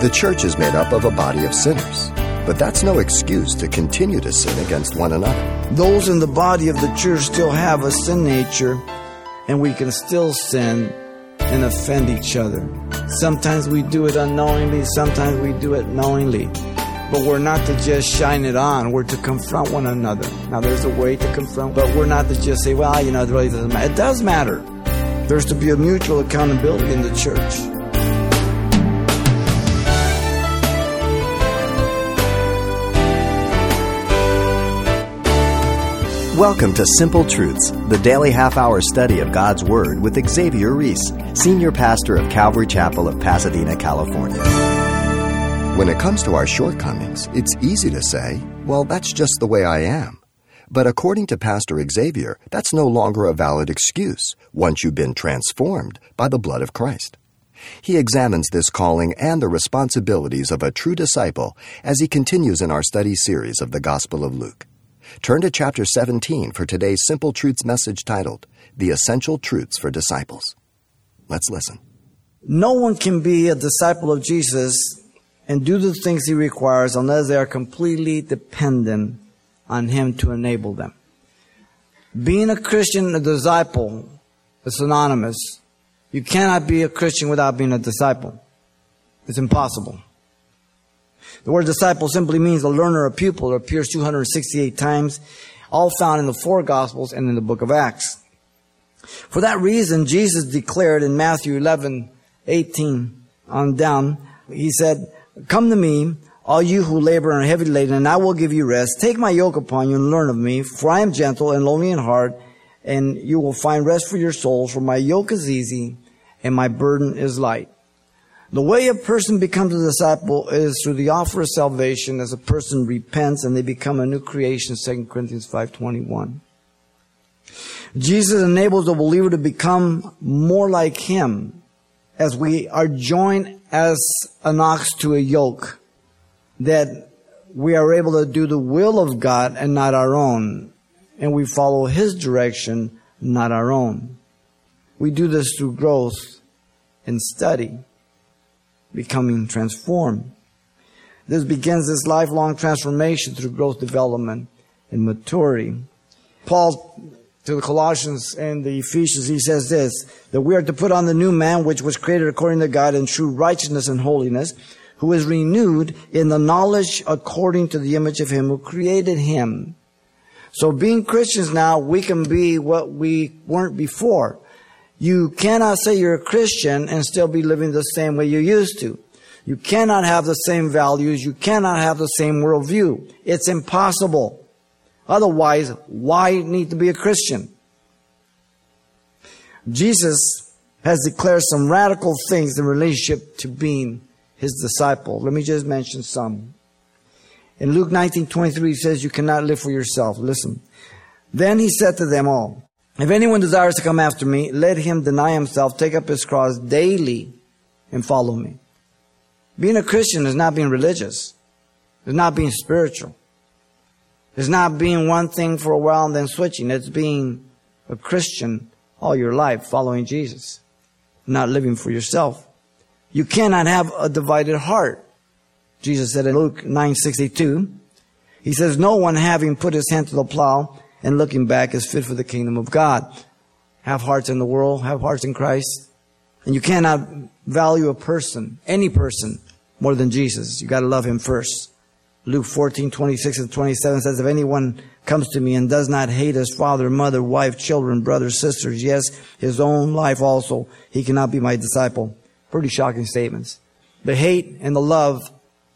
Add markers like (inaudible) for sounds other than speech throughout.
The church is made up of a body of sinners, but that's no excuse to continue to sin against one another. Those in the body of the church still have a sin nature, and we can still sin and offend each other. Sometimes we do it unknowingly, sometimes we do it knowingly. But we're not to just shine it on, we're to confront one another. Now, there's a way to confront, but we're not to just say, well, you know, it really doesn't matter. It does matter. There's to be a mutual accountability in the church. Welcome to Simple Truths, the daily half hour study of God's Word with Xavier Ries, Senior Pastor of Calvary Chapel of Pasadena, California. When it comes to our shortcomings, it's easy to say, well, that's just the way I am. But according to Pastor Xavier, that's no longer a valid excuse once you've been transformed by the blood of Christ. He examines this calling and the responsibilities of a true disciple as he continues in our study series of the Gospel of Luke. Turn to chapter 17 for today's Simple Truths message titled, The Essential Truths for Disciples. Let's listen. No one can be a disciple of Jesus and do the things he requires unless they are completely dependent on him to enable them. Being a Christian, a disciple, is synonymous. You cannot be a Christian without being a disciple. It's impossible. The word disciple simply means a learner, a pupil. It appears 268 times, all found in the four Gospels and in the book of Acts. For that reason, Jesus declared in Matthew 11, 18 on down, He said, Come to me, all you who labor and are heavy laden, and I will give you rest. Take my yoke upon you and learn of me, for I am gentle and lowly in heart, and you will find rest for your souls, for my yoke is easy and my burden is light. The way a person becomes a disciple is through the offer of salvation as a person repents and they become a new creation, 2 Corinthians 5.21. Jesus enables the believer to become more like him as we are joined as an ox to a yoke, that we are able to do the will of God and not our own, and we follow his direction, not our own. We do this through growth and study becoming transformed. This begins this lifelong transformation through growth, development, and maturity. Paul to the Colossians and the Ephesians, he says this, that we are to put on the new man which was created according to God in true righteousness and holiness, who is renewed in the knowledge according to the image of him who created him. So being Christians now, we can be what we weren't before. You cannot say you're a Christian and still be living the same way you used to. You cannot have the same values. You cannot have the same worldview. It's impossible. Otherwise, why need to be a Christian? Jesus has declared some radical things in relationship to being his disciple. Let me just mention some. In Luke 19, 23, he says, you cannot live for yourself. Listen. Then he said to them all, if anyone desires to come after me, let him deny himself, take up his cross daily, and follow me. Being a Christian is not being religious. It's not being spiritual. It's not being one thing for a while and then switching. It's being a Christian all your life, following Jesus, not living for yourself. You cannot have a divided heart. Jesus said in Luke 9:62, he says, "No one having put his hand to the plow and looking back is fit for the kingdom of God. Have hearts in the world, have hearts in Christ. And you cannot value a person, any person, more than Jesus. You gotta love him first. Luke 14, 26 and 27 says, if anyone comes to me and does not hate his father, mother, wife, children, brothers, sisters, yes, his own life also, he cannot be my disciple. Pretty shocking statements. The hate and the love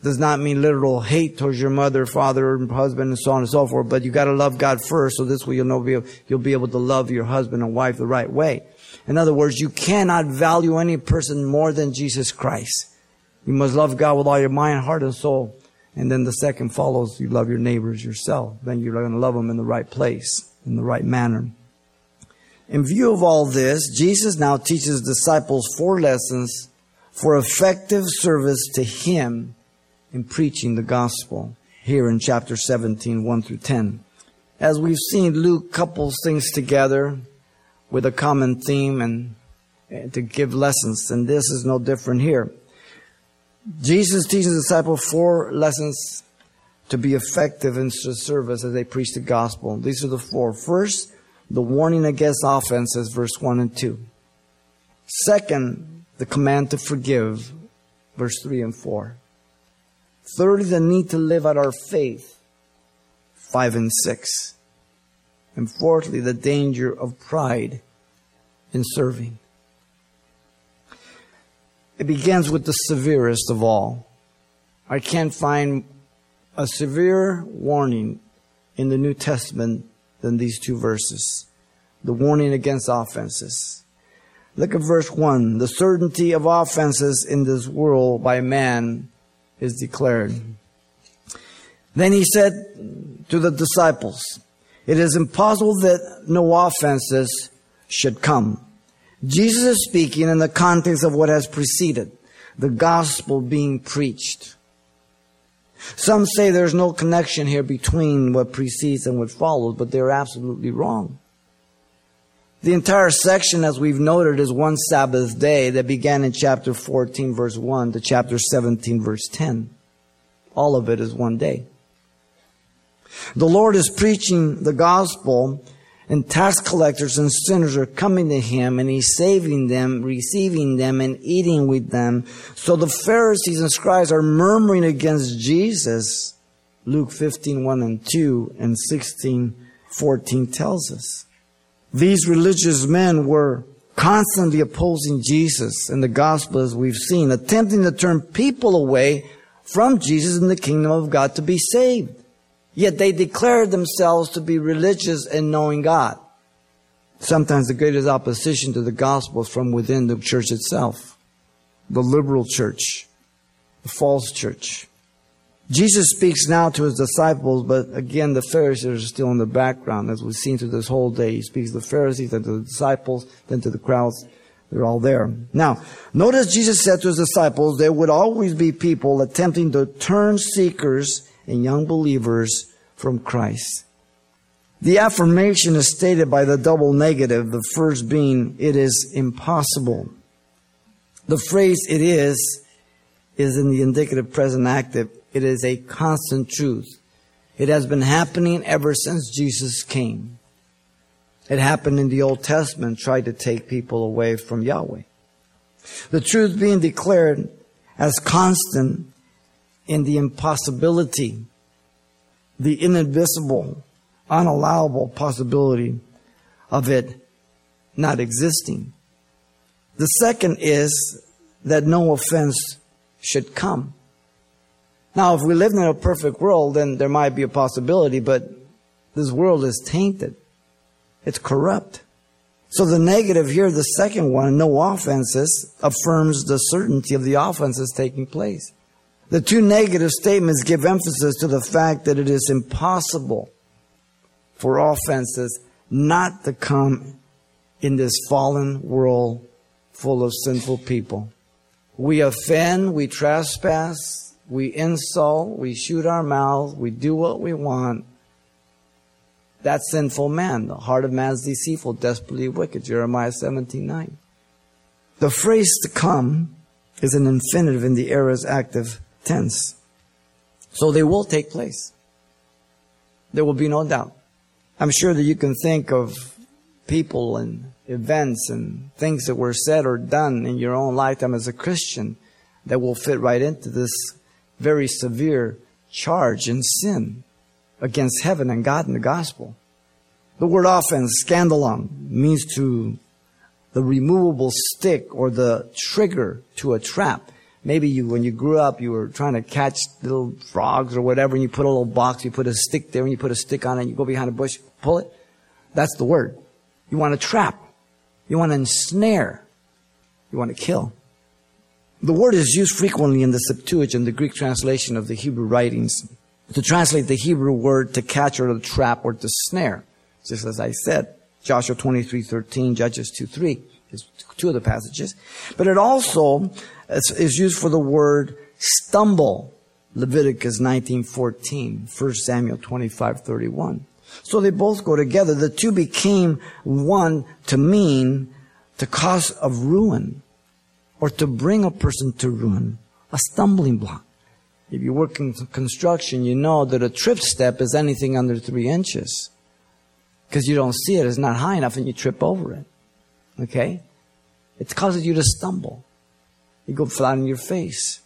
does not mean literal hate towards your mother, father, husband, and so on and so forth. But you got to love God first, so this way you'll know be you'll be able to love your husband and wife the right way. In other words, you cannot value any person more than Jesus Christ. You must love God with all your mind, heart, and soul. And then the second follows, you love your neighbors yourself. Then you're going to love them in the right place, in the right manner. In view of all this, Jesus now teaches disciples four lessons for effective service to Him in preaching the gospel here in chapter 17, 1 through 10. As we've seen, Luke couples things together with a common theme and, and to give lessons, and this is no different here. Jesus teaches the disciples four lessons to be effective in service as they preach the gospel. These are the four. First, the warning against offenses, verse 1 and 2. Second, the command to forgive, verse 3 and 4. Thirdly, the need to live out our faith, 5 and 6. And fourthly, the danger of pride in serving. It begins with the severest of all. I can't find a severe warning in the New Testament than these two verses. The warning against offenses. Look at verse 1. The certainty of offenses in this world by man is declared. Then he said to the disciples, It is impossible that no offenses should come. Jesus is speaking in the context of what has preceded, the gospel being preached. Some say there's no connection here between what precedes and what follows, but they're absolutely wrong. The entire section, as we've noted, is one Sabbath day that began in chapter 14, verse 1 to chapter 17, verse 10. All of it is one day. The Lord is preaching the gospel and tax collectors and sinners are coming to him and he's saving them, receiving them and eating with them. So the Pharisees and scribes are murmuring against Jesus. Luke 15, 1 and 2 and 16, 14 tells us. These religious men were constantly opposing Jesus and the gospel as we've seen, attempting to turn people away from Jesus and the kingdom of God to be saved. Yet they declared themselves to be religious and knowing God. Sometimes the greatest opposition to the gospel is from within the church itself. The liberal church. The false church. Jesus speaks now to his disciples, but again, the Pharisees are still in the background, as we've seen through this whole day. He speaks to the Pharisees, then to the disciples, then to the crowds. They're all there. Now, notice Jesus said to his disciples, there would always be people attempting to turn seekers and young believers from Christ. The affirmation is stated by the double negative, the first being, it is impossible. The phrase it is is in the indicative present active. It is a constant truth. It has been happening ever since Jesus came. It happened in the Old Testament, tried to take people away from Yahweh. The truth being declared as constant in the impossibility, the inadmissible, unallowable possibility of it not existing. The second is that no offense should come. Now, if we lived in a perfect world, then there might be a possibility, but this world is tainted. It's corrupt. So the negative here, the second one, no offenses, affirms the certainty of the offenses taking place. The two negative statements give emphasis to the fact that it is impossible for offenses not to come in this fallen world full of sinful people. We offend, we trespass, we insult, we shoot our mouth, we do what we want. That's sinful man. The heart of man is deceitful, desperately wicked. Jeremiah 17 9. The phrase to come is an infinitive in the aorist active tense. So they will take place. There will be no doubt. I'm sure that you can think of people and events and things that were said or done in your own lifetime as a Christian that will fit right into this very severe charge and sin against heaven and God and the gospel. The word offense, scandalon, means to the removable stick or the trigger to a trap. Maybe you, when you grew up, you were trying to catch little frogs or whatever, and you put a little box, you put a stick there, and you put a stick on it, and you go behind a bush, pull it. That's the word. You want to trap. You want to ensnare. You want to kill. The word is used frequently in the Septuagint, the Greek translation of the Hebrew writings, to translate the Hebrew word to catch or to trap or to snare. Just as I said, Joshua 23, 13, Judges 2, 3 is two of the passages. But it also is used for the word stumble. Leviticus 19:14, 1 Samuel 25:31. So they both go together. The two became one to mean to cause of ruin or to bring a person to ruin a stumbling block. If you work in construction, you know that a trip step is anything under three inches. Because you don't see it, it's not high enough and you trip over it. Okay? It causes you to stumble. You go flat on your face.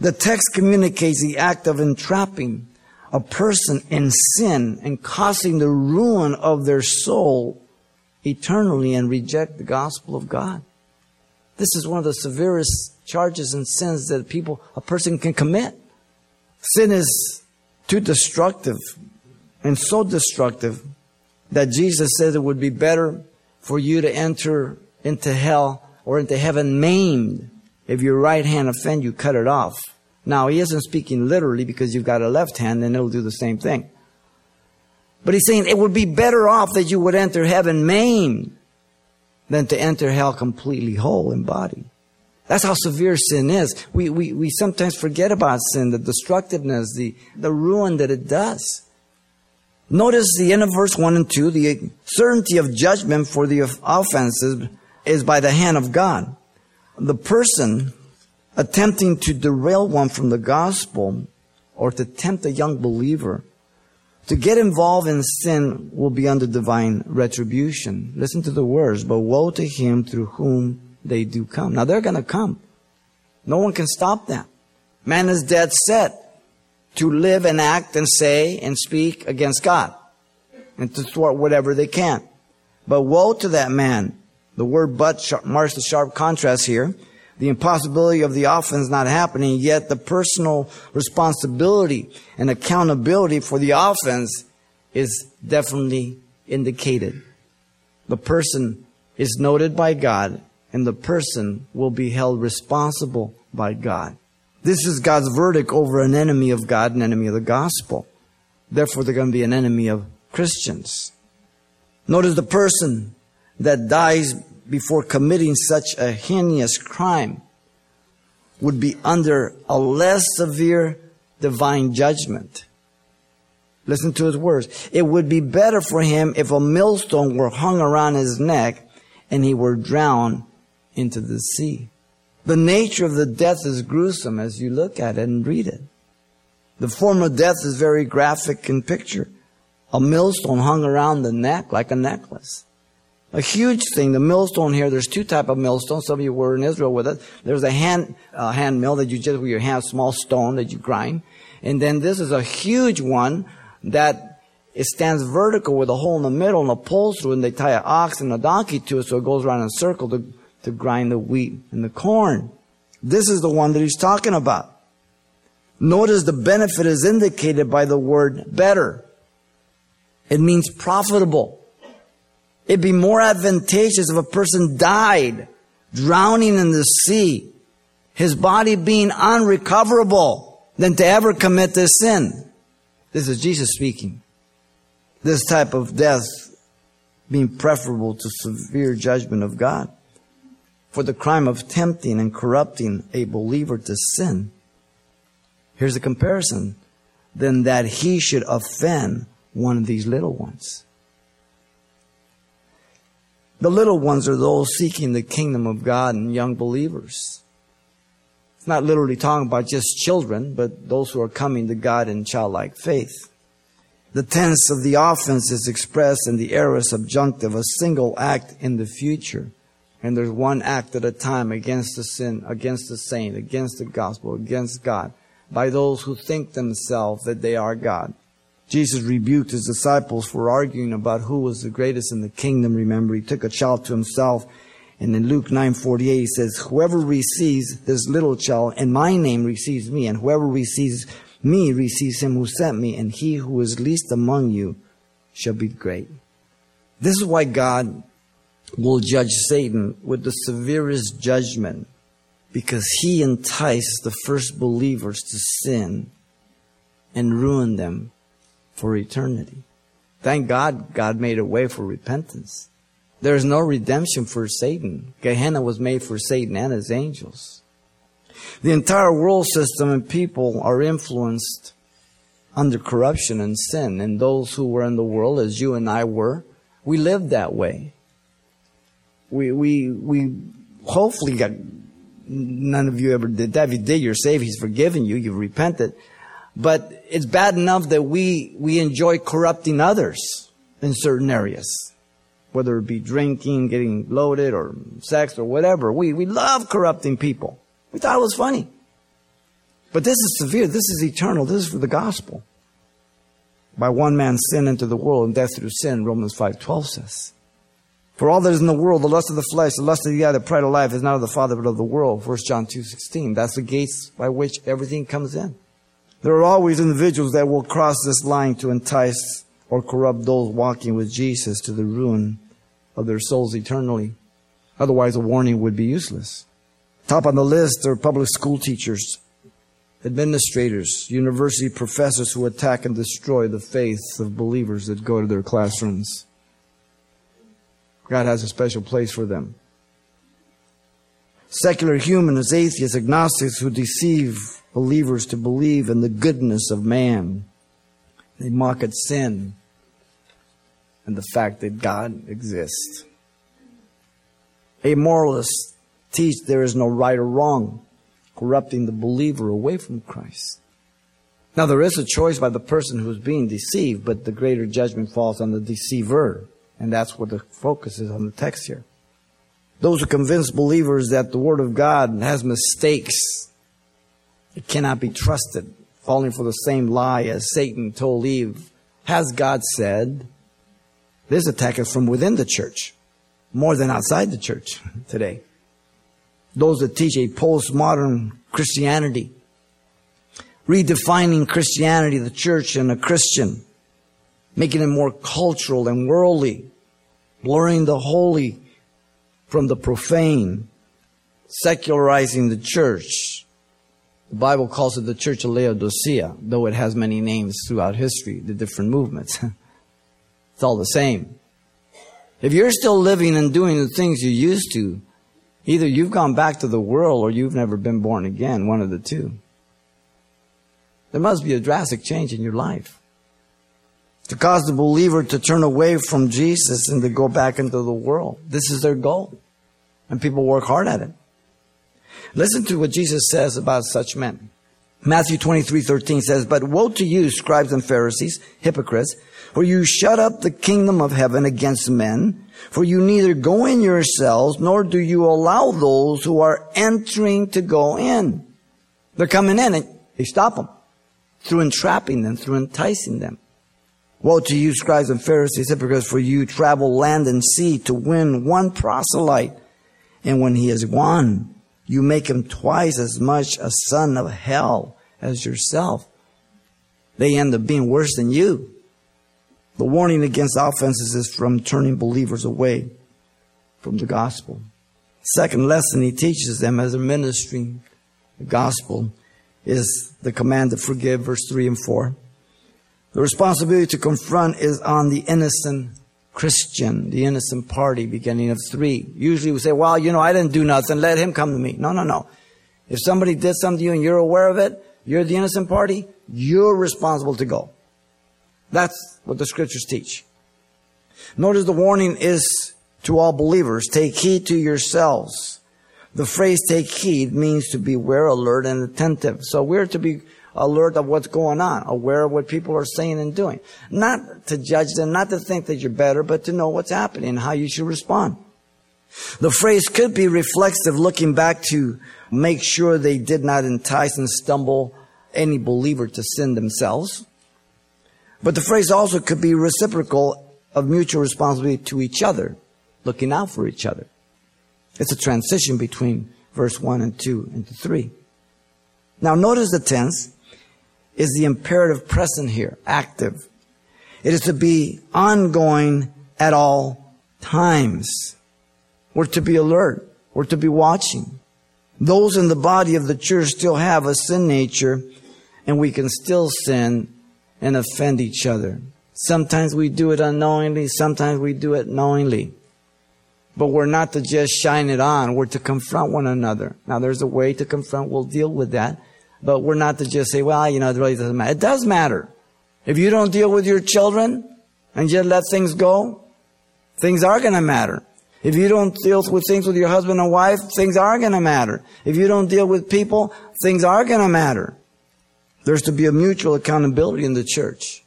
The text communicates the act of entrapping a person in sin and causing the ruin of their soul eternally and reject the gospel of God. This is one of the severest charges and sins that people, a person can commit. Sin is too destructive and so destructive that Jesus said it would be better for you to enter into hell or into heaven maimed. If your right hand offend you, cut it off. Now, he isn't speaking literally because you've got a left hand and it'll do the same thing. But he's saying it would be better off that you would enter heaven maimed than to enter hell completely whole in body. That's how severe sin is. We, we, we sometimes forget about sin, the destructiveness, the, the ruin that it does. Notice the end of verse 1 and 2, the certainty of judgment for the offenses is by the hand of God. The person attempting to derail one from the gospel or to tempt a young believer to get involved in sin will be under divine retribution. Listen to the words, but woe to him through whom they do come. Now they're going to come. No one can stop them. Man is dead set to live and act and say and speak against God and to thwart whatever they can. But woe to that man. The word but marks the sharp contrast here the impossibility of the offense not happening, yet the personal responsibility and accountability for the offense is definitely indicated. The person is noted by God and the person will be held responsible by God. This is God's verdict over an enemy of God, an enemy of the gospel. Therefore, they're going to be an enemy of Christians. Notice the person that dies before committing such a heinous crime would be under a less severe divine judgment. Listen to his words. It would be better for him if a millstone were hung around his neck and he were drowned into the sea. The nature of the death is gruesome as you look at it and read it. The form of death is very graphic in picture. A millstone hung around the neck like a necklace. A huge thing. The millstone here, there's two type of millstones. Some of you were in Israel with it. There's a hand, uh, hand mill that you just with your hand, small stone that you grind. And then this is a huge one that it stands vertical with a hole in the middle and a pole through and they tie an ox and a donkey to it so it goes around in a circle to, to grind the wheat and the corn. This is the one that he's talking about. Notice the benefit is indicated by the word better. It means profitable. It'd be more advantageous if a person died drowning in the sea, his body being unrecoverable, than to ever commit this sin. This is Jesus speaking. This type of death being preferable to severe judgment of God for the crime of tempting and corrupting a believer to sin. Here's a comparison. Than that he should offend one of these little ones. The little ones are those seeking the kingdom of God and young believers. It's not literally talking about just children, but those who are coming to God in childlike faith. The tense of the offense is expressed in the aorist subjunctive, a single act in the future. And there's one act at a time against the sin, against the saint, against the gospel, against God, by those who think themselves that they are God. Jesus rebuked his disciples for arguing about who was the greatest in the kingdom. Remember, he took a child to himself. And in Luke 9:48 he says, "Whoever receives this little child in my name receives me, and whoever receives me receives him who sent me, and he who is least among you shall be great." This is why God will judge Satan with the severest judgment because he enticed the first believers to sin and ruin them for eternity. Thank God God made a way for repentance. There is no redemption for Satan. Gehenna was made for Satan and his angels. The entire world system and people are influenced under corruption and sin. And those who were in the world, as you and I were, we lived that way. We, we, we hopefully got, none of you ever did that. If you did, you're saved. He's forgiven you. You've repented. But it's bad enough that we, we enjoy corrupting others in certain areas. Whether it be drinking, getting loaded, or sex, or whatever. We, we love corrupting people. We thought it was funny. But this is severe. This is eternal. This is for the gospel. By one man's sin into the world and death through sin, Romans 5.12 says. For all that is in the world, the lust of the flesh, the lust of the eye, the pride of life is not of the Father but of the world. 1 John 2.16. That's the gates by which everything comes in. There are always individuals that will cross this line to entice or corrupt those walking with Jesus to the ruin of their souls eternally. Otherwise, a warning would be useless. Top on the list are public school teachers, administrators, university professors who attack and destroy the faith of believers that go to their classrooms. God has a special place for them. Secular humanists, atheists, agnostics who deceive believers to believe in the goodness of man. They mock at sin and the fact that God exists. Amoralists teach there is no right or wrong, corrupting the believer away from Christ. Now, there is a choice by the person who is being deceived, but the greater judgment falls on the deceiver. And that's what the focus is on the text here. Those who convince believers that the Word of God has mistakes, cannot be trusted, falling for the same lie as Satan told Eve. Has God said? This attack is from within the church, more than outside the church (laughs) today. Those that teach a postmodern Christianity, redefining Christianity, the church, and a Christian making it more cultural and worldly, blurring the holy from the profane, secularizing the church. The Bible calls it the Church of Laodicea, though it has many names throughout history, the different movements. (laughs) it's all the same. If you're still living and doing the things you used to, either you've gone back to the world or you've never been born again, one of the two. There must be a drastic change in your life to cause the believer to turn away from Jesus and to go back into the world. This is their goal. And people work hard at it. Listen to what Jesus says about such men. Matthew 23, 13 says, But woe to you, scribes and Pharisees, hypocrites, for you shut up the kingdom of heaven against men, for you neither go in yourselves, nor do you allow those who are entering to go in. They're coming in and you stop them through entrapping them, through enticing them. Woe to you, scribes and Pharisees, hypocrites, for you travel land and sea to win one proselyte. And when he is won, you make him twice as much a son of hell as yourself. They end up being worse than you. The warning against offenses is from turning believers away from the gospel. Second lesson he teaches them as they're ministering the gospel is the command to forgive, verse 3 and 4. The responsibility to confront is on the innocent Christian, the innocent party, beginning of three. Usually we say, well, you know, I didn't do nothing. Let him come to me. No, no, no. If somebody did something to you and you're aware of it, you're the innocent party, you're responsible to go. That's what the scriptures teach. Notice the warning is to all believers. Take heed to yourselves. The phrase take heed means to beware, alert, and attentive. So we're to be alert of what's going on, aware of what people are saying and doing. Not to judge them, not to think that you're better, but to know what's happening and how you should respond. The phrase could be reflexive, looking back to make sure they did not entice and stumble any believer to sin themselves. But the phrase also could be reciprocal of mutual responsibility to each other, looking out for each other. It's a transition between verse 1 and 2 into 3. Now notice the tense is the imperative present here, active. It is to be ongoing at all times. We're to be alert. We're to be watching. Those in the body of the church still have a sin nature and we can still sin and offend each other. Sometimes we do it unknowingly, sometimes we do it knowingly. But we're not to just shine it on, we're to confront one another. Now there's a way to confront, we'll deal with that. But we're not to just say, well, you know, it really doesn't matter. It does matter. If you don't deal with your children and just let things go, things are going to matter. If you don't deal with things with your husband and wife, things are going to matter. If you don't deal with people, things are going to matter. There's to be a mutual accountability in the church.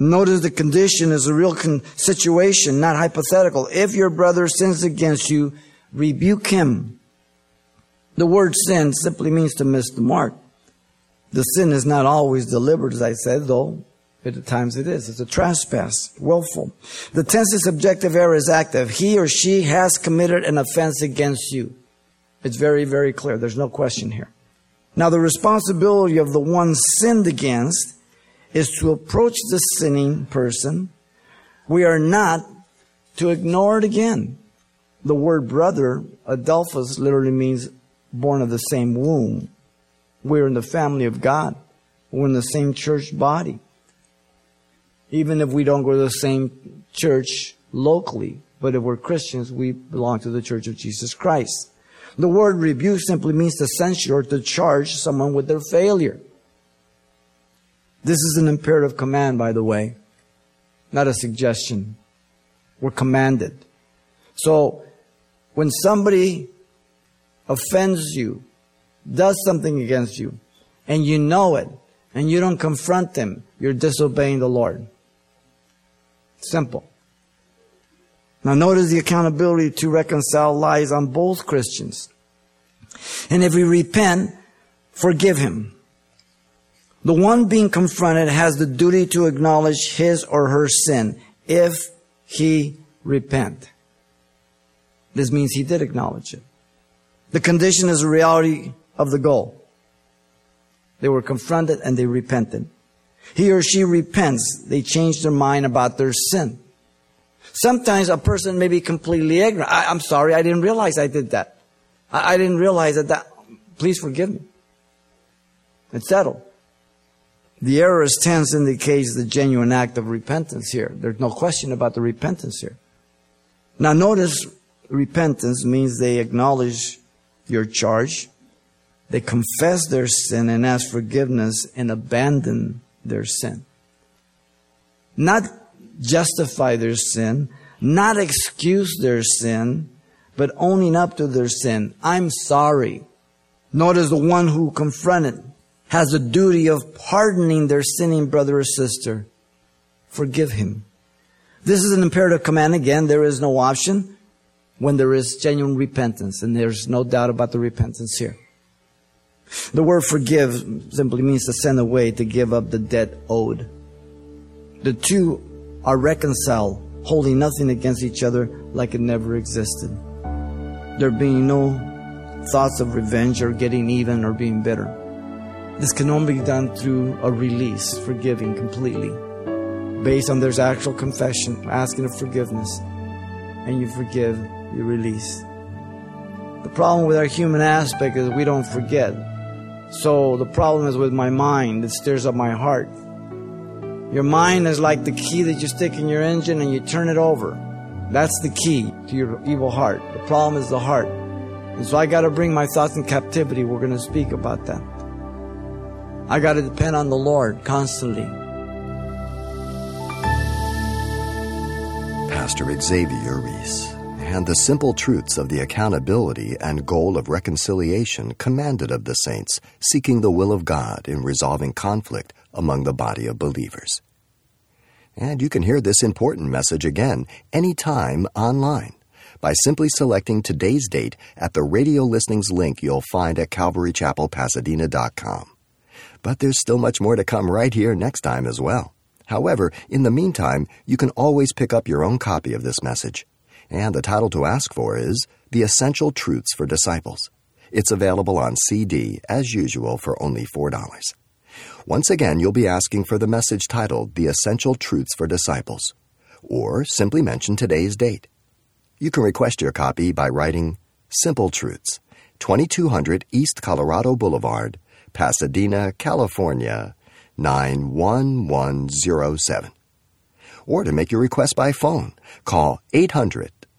Notice the condition is a real con- situation, not hypothetical. If your brother sins against you, rebuke him. The word sin simply means to miss the mark. The sin is not always deliberate, as I said, though. At times it is. It's a trespass, willful. The tense is subjunctive aorist active. He or she has committed an offense against you. It's very, very clear. There's no question here. Now, the responsibility of the one sinned against is to approach the sinning person. We are not to ignore it again. The word brother, Adelphos, literally means born of the same womb. We're in the family of God. We're in the same church body. Even if we don't go to the same church locally, but if we're Christians, we belong to the Church of Jesus Christ. The word rebuke simply means to censure or to charge someone with their failure. This is an imperative command, by the way, not a suggestion. We're commanded. So, when somebody offends you, does something against you, and you know it, and you don't confront them, you're disobeying the Lord. Simple. Now notice the accountability to reconcile lies on both Christians. And if we repent, forgive him. The one being confronted has the duty to acknowledge his or her sin if he repent. This means he did acknowledge it. The condition is a reality of the goal. They were confronted and they repented. He or she repents. They change their mind about their sin. Sometimes a person may be completely ignorant. I, am sorry, I didn't realize I did that. I, I didn't realize that that. Please forgive me. It's settled. The aorist tense indicates the genuine act of repentance here. There's no question about the repentance here. Now notice repentance means they acknowledge your charge, they confess their sin and ask forgiveness and abandon their sin. Not justify their sin, not excuse their sin, but owning up to their sin. I'm sorry. Notice the one who confronted has the duty of pardoning their sinning brother or sister. Forgive him. This is an imperative command. Again, there is no option when there is genuine repentance, and there's no doubt about the repentance here. The word forgive simply means to send away, to give up the debt owed. The two are reconciled, holding nothing against each other like it never existed. There being no thoughts of revenge or getting even or being bitter. This can only be done through a release, forgiving completely, based on there's actual confession, asking of forgiveness, and you forgive, you release. The problem with our human aspect is we don't forget. So the problem is with my mind. It stirs up my heart. Your mind is like the key that you stick in your engine and you turn it over. That's the key to your evil heart. The problem is the heart. And so I got to bring my thoughts in captivity. We're going to speak about that. I got to depend on the Lord constantly. Pastor Xavier Ries and the simple truths of the accountability and goal of reconciliation commanded of the saints, seeking the will of God in resolving conflict among the body of believers. And you can hear this important message again anytime online by simply selecting today's date at the radio listenings link you'll find at calvarychapelpasadena.com. But there's still much more to come right here next time as well. However, in the meantime, you can always pick up your own copy of this message and the title to ask for is The Essential Truths for Disciples. It's available on CD, as usual, for only $4. Once again, you'll be asking for the message titled The Essential Truths for Disciples, or simply mention today's date. You can request your copy by writing Simple Truths, 2200 East Colorado Boulevard, Pasadena, California, 91107. Or to make your request by phone, call 800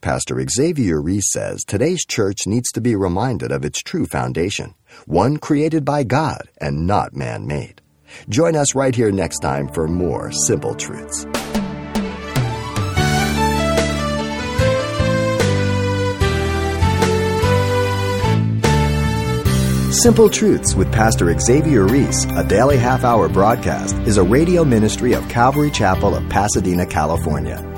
Pastor Xavier Ries says today's church needs to be reminded of its true foundation, one created by God and not man made. Join us right here next time for more Simple Truths. Simple Truths with Pastor Xavier Ries, a daily half hour broadcast, is a radio ministry of Calvary Chapel of Pasadena, California.